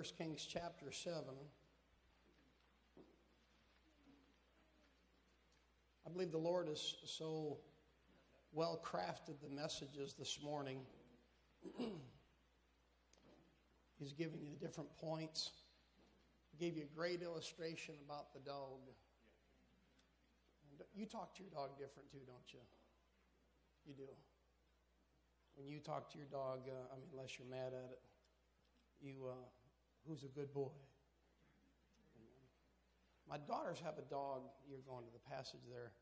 1 Kings chapter 7. I believe the Lord has so well crafted the messages this morning. He's giving you different points. He gave you a great illustration about the dog. You talk to your dog different too, don't you? You do. When you talk to your dog, uh, I mean, unless you're mad at it, you, uh, who's a good boy? My daughters have a dog. You're going to the passage there.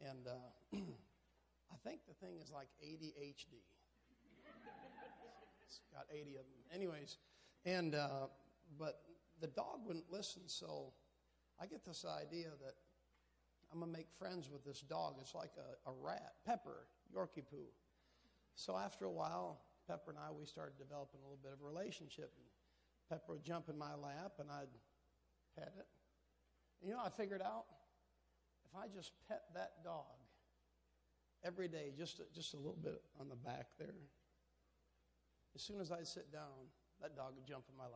And uh, I think the thing is like ADHD. it's got 80 of them. Anyways, and, uh, but the dog wouldn't listen, so I get this idea that I'm going to make friends with this dog. It's like a, a rat, Pepper, Yorkie Poo. So after a while, Pepper and I, we started developing a little bit of a relationship. And Pepper would jump in my lap and I'd pet it. You know, I figured out if I just pet that dog every day, just a, just a little bit on the back there, as soon as I'd sit down, that dog would jump in my lap.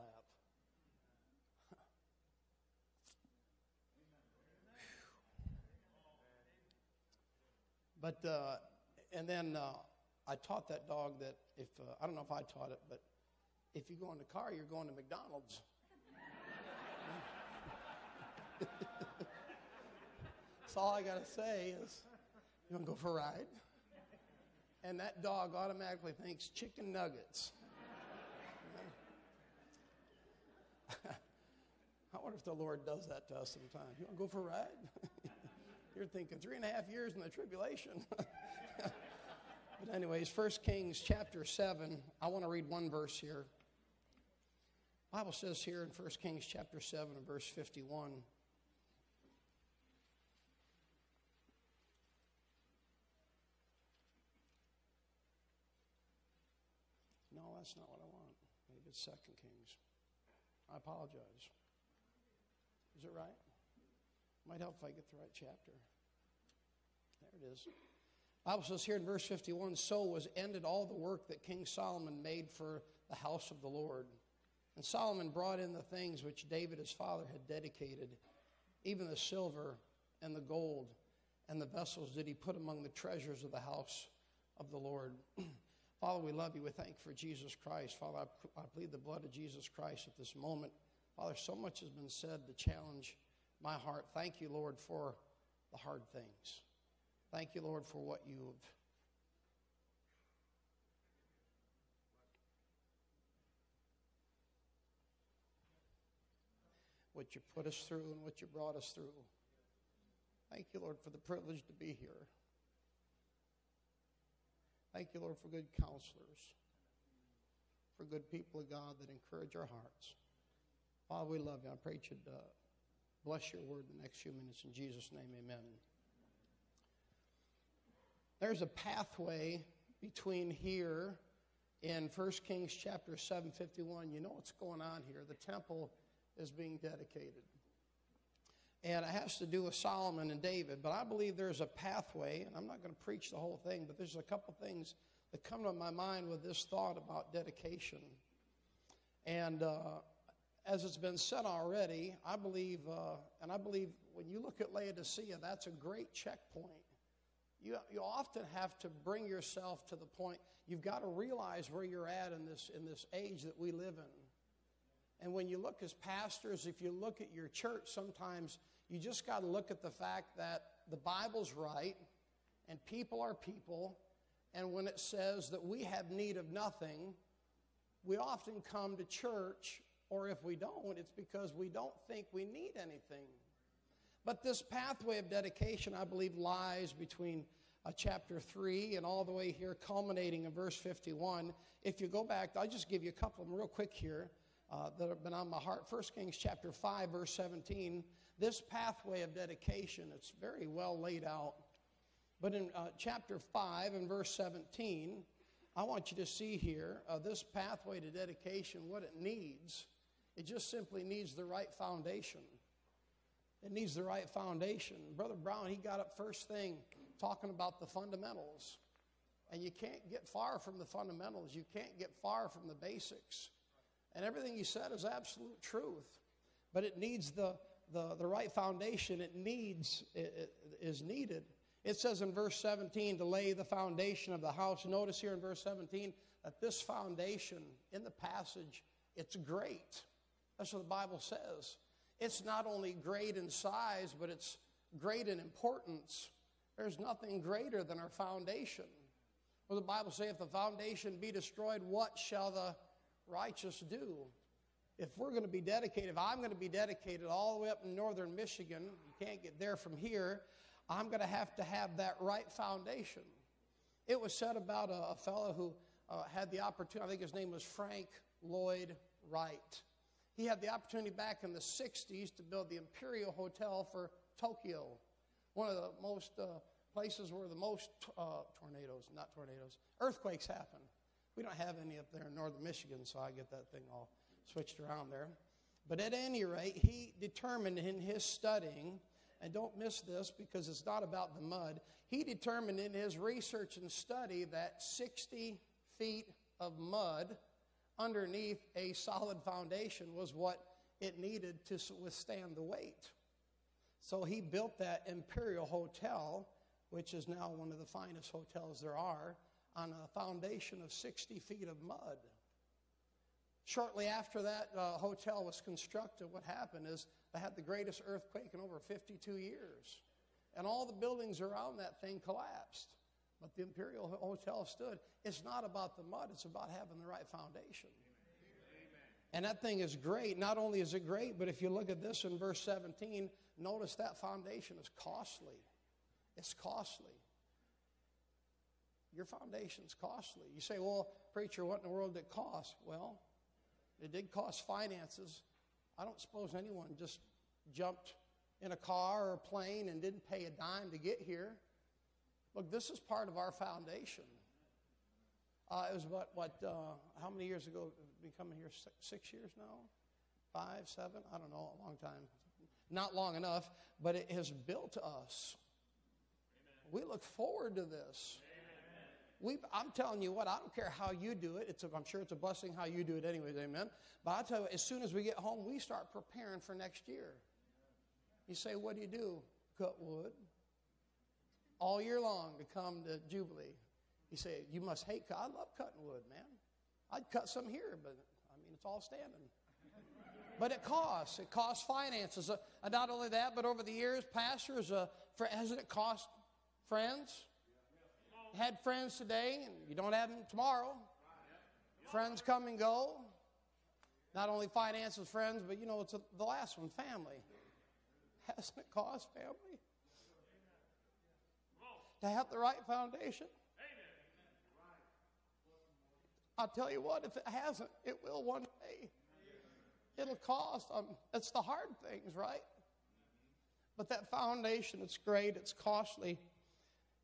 but, uh, and then uh, I taught that dog that if, uh, I don't know if I taught it, but if you go in the car, you're going to McDonald's. That's all I got to say is, you want to go for a ride? And that dog automatically thinks chicken nuggets. I wonder if the Lord does that to us sometimes. You want to go for a ride? You're thinking three and a half years in the tribulation. but, anyways, 1 Kings chapter 7, I want to read one verse here. Bible says here in 1 Kings chapter 7 and verse 51. No, that's not what I want. Maybe it's 2 Kings. I apologize. Is it right? Might help if I get the right chapter. There it is. Bible says here in verse 51 so was ended all the work that King Solomon made for the house of the Lord. And Solomon brought in the things which David his father had dedicated, even the silver and the gold and the vessels did he put among the treasures of the house of the Lord. Father, we love you. We thank you for Jesus Christ. Father, I, I plead the blood of Jesus Christ at this moment. Father, so much has been said to challenge my heart. Thank you, Lord, for the hard things. Thank you, Lord, for what you've what you put us through and what you brought us through. Thank you, Lord, for the privilege to be here. Thank you, Lord, for good counselors, for good people of God that encourage our hearts. Father, we love you. I pray you'd uh, bless your word the next few minutes. In Jesus' name, amen. There's a pathway between here in 1 Kings chapter 751. You know what's going on here. The temple is being dedicated. And it has to do with Solomon and David. But I believe there's a pathway, and I'm not going to preach the whole thing, but there's a couple things that come to my mind with this thought about dedication. And uh, as it's been said already, I believe, uh, and I believe when you look at Laodicea, that's a great checkpoint. You, you often have to bring yourself to the point, you've got to realize where you're at in this, in this age that we live in. And when you look as pastors, if you look at your church, sometimes you just got to look at the fact that the Bible's right and people are people. And when it says that we have need of nothing, we often come to church, or if we don't, it's because we don't think we need anything. But this pathway of dedication, I believe, lies between uh, chapter 3 and all the way here, culminating in verse 51. If you go back, I'll just give you a couple of them real quick here uh, that have been on my heart. 1 Kings chapter 5, verse 17. This pathway of dedication, it's very well laid out. But in uh, chapter 5 and verse 17, I want you to see here uh, this pathway to dedication, what it needs. It just simply needs the right foundation. It needs the right foundation. Brother Brown, he got up first thing talking about the fundamentals. And you can't get far from the fundamentals. You can't get far from the basics And everything he said is absolute truth. But it needs the, the, the right foundation. It needs, it, it is needed. It says in verse 17 to lay the foundation of the house. Notice here in verse 17 that this foundation in the passage, it's great. That's what the Bible says. It's not only great in size, but it's great in importance. There's nothing greater than our foundation. Well, the Bible says, if the foundation be destroyed, what shall the righteous do? If we're going to be dedicated, if I'm going to be dedicated all the way up in northern Michigan, you can't get there from here, I'm going to have to have that right foundation. It was said about a, a fellow who uh, had the opportunity, I think his name was Frank Lloyd Wright. He had the opportunity back in the 60s to build the Imperial Hotel for Tokyo, one of the most uh, places where the most uh, tornadoes, not tornadoes, earthquakes happen. We don't have any up there in northern Michigan, so I get that thing all switched around there. But at any rate, he determined in his studying, and don't miss this because it's not about the mud, he determined in his research and study that 60 feet of mud underneath a solid foundation was what it needed to withstand the weight. So he built that Imperial Hotel, which is now one of the finest hotels there are, on a foundation of 60 feet of mud. Shortly after that uh, hotel was constructed, what happened is they had the greatest earthquake in over 52 years. And all the buildings around that thing collapsed. But the Imperial Hotel stood. It's not about the mud, it's about having the right foundation. And that thing is great. Not only is it great, but if you look at this in verse 17, notice that foundation is costly. It's costly. Your foundation's costly. You say, well, preacher, what in the world did it cost? Well, it did cost finances. I don't suppose anyone just jumped in a car or a plane and didn't pay a dime to get here. Look, this is part of our foundation. Uh, it was about, what uh, how many years ago? Been coming here six, years now? Five, seven? I don't know, a long time. Not long enough, but it has built us. Amen. We look forward to this. We, I'm telling you what, I don't care how you do it. A, I'm sure it's a blessing how you do it, anyways, amen. But I tell you, as soon as we get home, we start preparing for next year. You say, What do you do? Cut wood. All year long to come to Jubilee. You say, You must hate. I love cutting wood, man. I'd cut some here, but I mean, it's all standing. But it costs. It costs finances. Uh, not only that, but over the years, pastors, uh, for, hasn't it cost friends? Had friends today, and you don't have them tomorrow. Friends come and go. Not only finances, friends, but you know, it's a, the last one family. Hasn't it cost family? To have the right foundation? I'll tell you what, if it hasn't, it will one day. It'll cost. Um, it's the hard things, right? But that foundation, it's great, it's costly.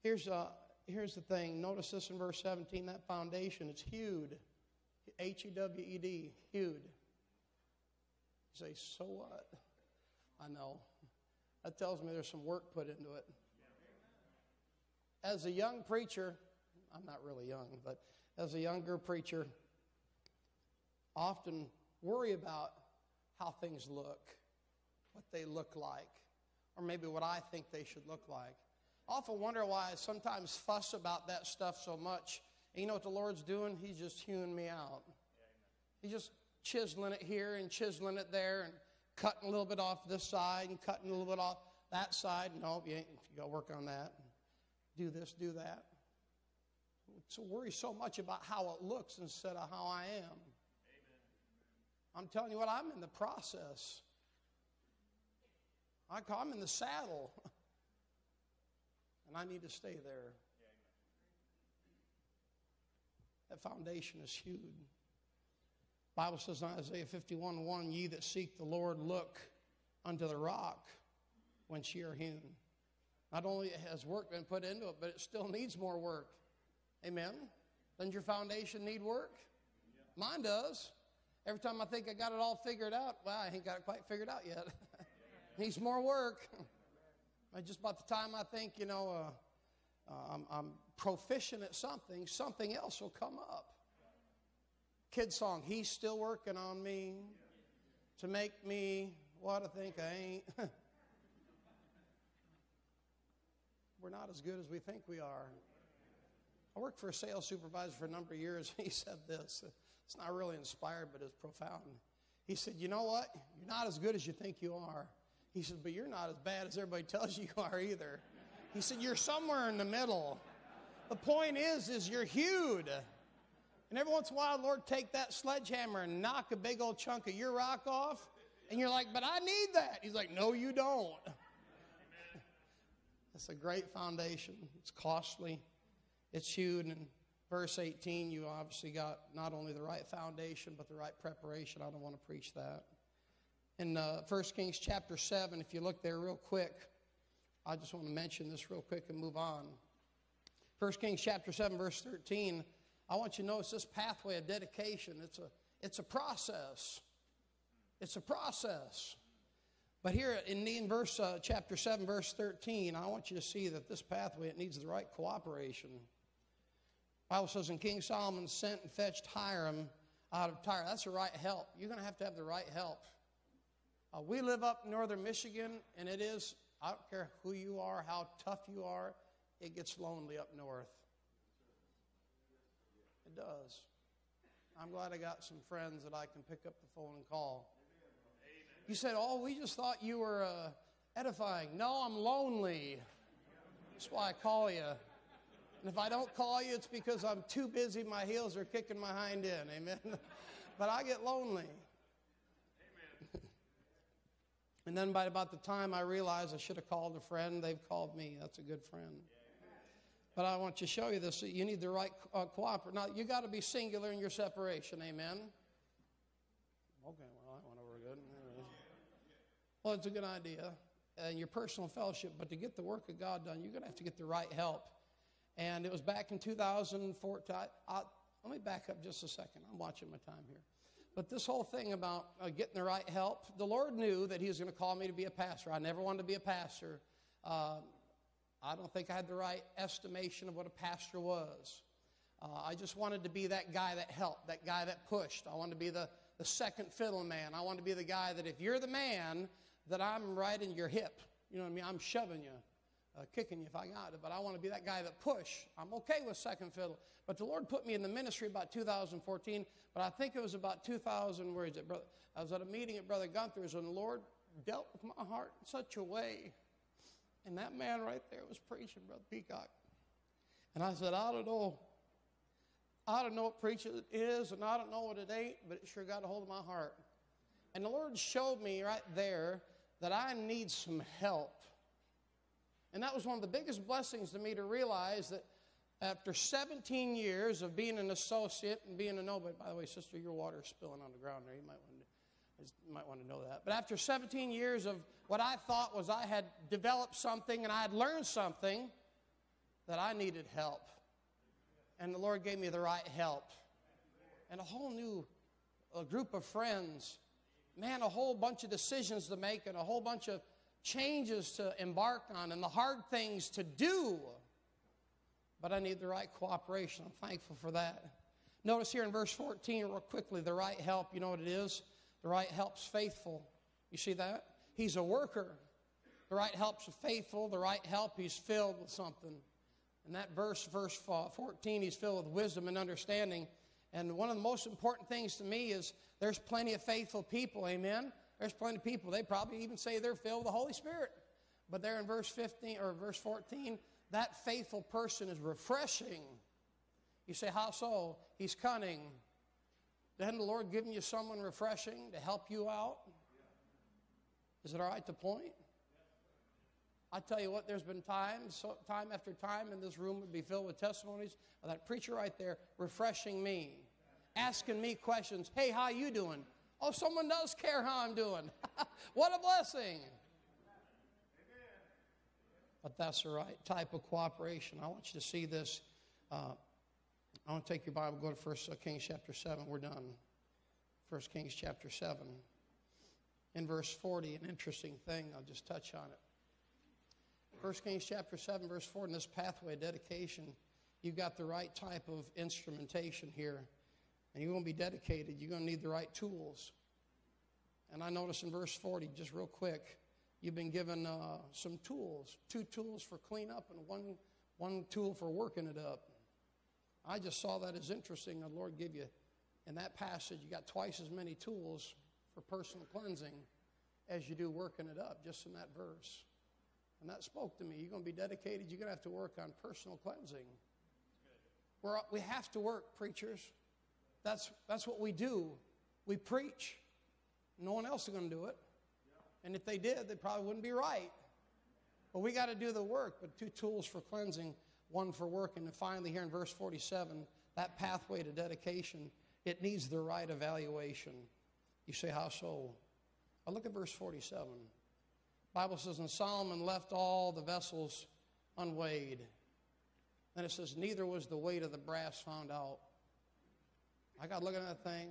Here's a, here's the thing. Notice this in verse 17 that foundation, it's hewed. H E W E D, hewed. You say, so what? I know. That tells me there's some work put into it. As a young preacher, I'm not really young, but as a younger preacher, often worry about how things look, what they look like, or maybe what I think they should look like often wonder why I sometimes fuss about that stuff so much. And you know what the Lord's doing? He's just hewing me out. He's just chiseling it here and chiseling it there and cutting a little bit off this side and cutting a little bit off that side. No, you, ain't, you got to work on that. Do this, do that. So worry so much about how it looks instead of how I am. Amen. I'm telling you what, I'm in the process. I'm in the saddle. and I need to stay there. That foundation is hewed. Bible says in Isaiah 51 1, Ye that seek the Lord, look unto the rock whence ye are hewn. Not only has work been put into it, but it still needs more work. Amen? Doesn't your foundation need work? Mine does. Every time I think I got it all figured out, well, I ain't got it quite figured out yet. needs more work. just about the time I think, you know, uh, uh, I'm, I'm proficient at something, something else will come up. kid song, He's Still Working on Me to make me what I think I ain't. We're not as good as we think we are. I worked for a sales supervisor for a number of years. He said this. It's not really inspired, but it's profound. He said, You know what? You're not as good as you think you are. He said, But you're not as bad as everybody tells you you are either. He said, You're somewhere in the middle. The point is, is you're huge. And every once in a while, Lord, take that sledgehammer and knock a big old chunk of your rock off. And you're like, but I need that. He's like, no, you don't. That's a great foundation. It's costly. It's huge. And verse 18, you obviously got not only the right foundation, but the right preparation. I don't want to preach that. In uh, 1 Kings chapter 7, if you look there real quick, I just want to mention this real quick and move on. 1 Kings chapter 7, verse 13, I want you to notice this pathway of dedication. It's a, it's a process. It's a process. But here in, in verse uh, chapter 7, verse 13, I want you to see that this pathway, it needs the right cooperation. Bible says, and King Solomon sent and fetched Hiram out of Tyre. That's the right help. You're going to have to have the right help. Uh, we live up in northern Michigan, and it is, I don't care who you are, how tough you are, it gets lonely up north. It does. I'm glad I got some friends that I can pick up the phone and call. You said, Oh, we just thought you were uh, edifying. No, I'm lonely. That's why I call you. And if I don't call you, it's because I'm too busy. My heels are kicking my hind end. Amen. but I get lonely. And then by about the time I realize I should have called a friend, they've called me. That's a good friend. But I want to show you this. You need the right uh, cooperate. Now, you got to be singular in your separation. Amen. Okay, well, that went over good. Well, it's a good idea. And your personal fellowship, but to get the work of God done, you're going to have to get the right help. And it was back in 2014. I, I, let me back up just a second. I'm watching my time here. But this whole thing about uh, getting the right help, the Lord knew that He was going to call me to be a pastor. I never wanted to be a pastor. Uh, I don't think I had the right estimation of what a pastor was. Uh, I just wanted to be that guy that helped, that guy that pushed. I wanted to be the, the second fiddle man. I wanted to be the guy that if you're the man, that I'm right in your hip. You know what I mean? I'm shoving you, uh, kicking you if I got it. But I want to be that guy that push. I'm okay with second fiddle. But the Lord put me in the ministry about 2014. But I think it was about 2000. Where is it, brother? I was at a meeting at Brother Gunther's, and the Lord dealt with my heart in such a way and that man right there was preaching, Brother Peacock. And I said, I don't know. I don't know what preaching is, and I don't know what it ain't, but it sure got a hold of my heart. And the Lord showed me right there that I need some help. And that was one of the biggest blessings to me to realize that after 17 years of being an associate and being a nobody, by the way, sister, your water is spilling on the ground there. You might want to you might want to know that. But after 17 years of what I thought was I had developed something and I had learned something, that I needed help. And the Lord gave me the right help. And a whole new a group of friends. Man, a whole bunch of decisions to make and a whole bunch of changes to embark on and the hard things to do. But I need the right cooperation. I'm thankful for that. Notice here in verse 14, real quickly, the right help, you know what it is? The right helps faithful. You see that? He's a worker. The right helps faithful. The right help, he's filled with something. And that verse, verse 14, he's filled with wisdom and understanding. And one of the most important things to me is there's plenty of faithful people, amen? There's plenty of people. They probably even say they're filled with the Holy Spirit. But there in verse 15 or verse 14, that faithful person is refreshing. You say, How so? He's cunning. Then the Lord giving you someone refreshing to help you out? Is it all right to point? I tell you what, there's been times, so, time after time, in this room would be filled with testimonies of that preacher right there refreshing me, asking me questions. Hey, how you doing? Oh, someone does care how I'm doing. what a blessing! But that's the right type of cooperation. I want you to see this. Uh, I want to take your Bible, go to 1 Kings chapter 7. We're done. 1 Kings chapter 7. In verse 40, an interesting thing, I'll just touch on it. 1 Kings chapter 7, verse 4, in this pathway dedication, you've got the right type of instrumentation here. And you're going to be dedicated, you're going to need the right tools. And I notice in verse 40, just real quick, you've been given uh, some tools two tools for cleanup and one, one tool for working it up. I just saw that as interesting. The Lord give you, in that passage, you got twice as many tools for personal cleansing as you do working it up, just in that verse. And that spoke to me. You're going to be dedicated, you're going to have to work on personal cleansing. We're, we have to work, preachers. That's, that's what we do. We preach. No one else is going to do it. And if they did, they probably wouldn't be right. But we got to do the work. But two tools for cleansing, one for work. And finally, here in verse 47, that pathway to dedication, it needs the right evaluation. You say, how so? I look at verse 47. Bible says, and Solomon left all the vessels unweighed. Then it says, neither was the weight of the brass found out. I got looking at that thing,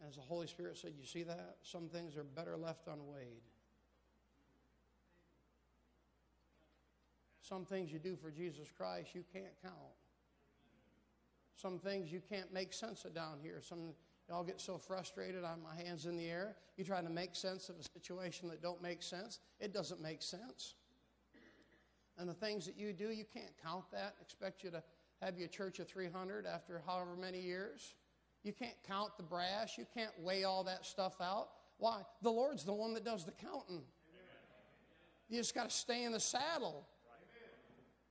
and as the Holy Spirit said, You see that? Some things are better left unweighed. Some things you do for Jesus Christ, you can't count. Some things you can't make sense of down here. Some y'all get so frustrated. I'm my hands in the air. You try to make sense of a situation that don't make sense. It doesn't make sense. And the things that you do, you can't count that. Expect you to have you a church of 300 after however many years. You can't count the brass. You can't weigh all that stuff out. Why? The Lord's the one that does the counting. You just got to stay in the saddle.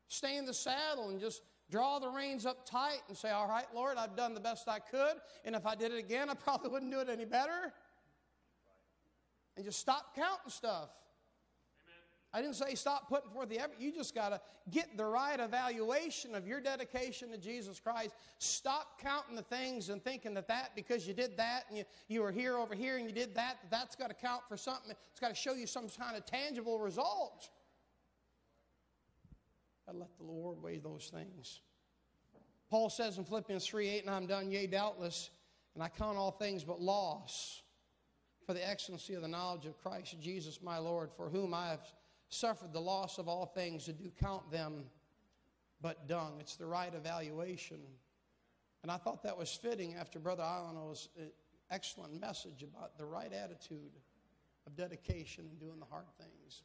Stay in the saddle and just draw the reins up tight and say, All right, Lord, I've done the best I could. And if I did it again, I probably wouldn't do it any better. And just stop counting stuff. I didn't say stop putting forth the effort. You just got to get the right evaluation of your dedication to Jesus Christ. Stop counting the things and thinking that that, because you did that and you, you were here over here and you did that, that that's got to count for something. It's got to show you some kind of tangible result. I let the Lord weigh those things. Paul says in Philippians 3 8, and I'm done, yea, doubtless, and I count all things but loss for the excellency of the knowledge of Christ Jesus my Lord, for whom I have suffered the loss of all things and do count them but dung. It's the right evaluation. And I thought that was fitting after Brother Alano's uh, excellent message about the right attitude of dedication and doing the hard things.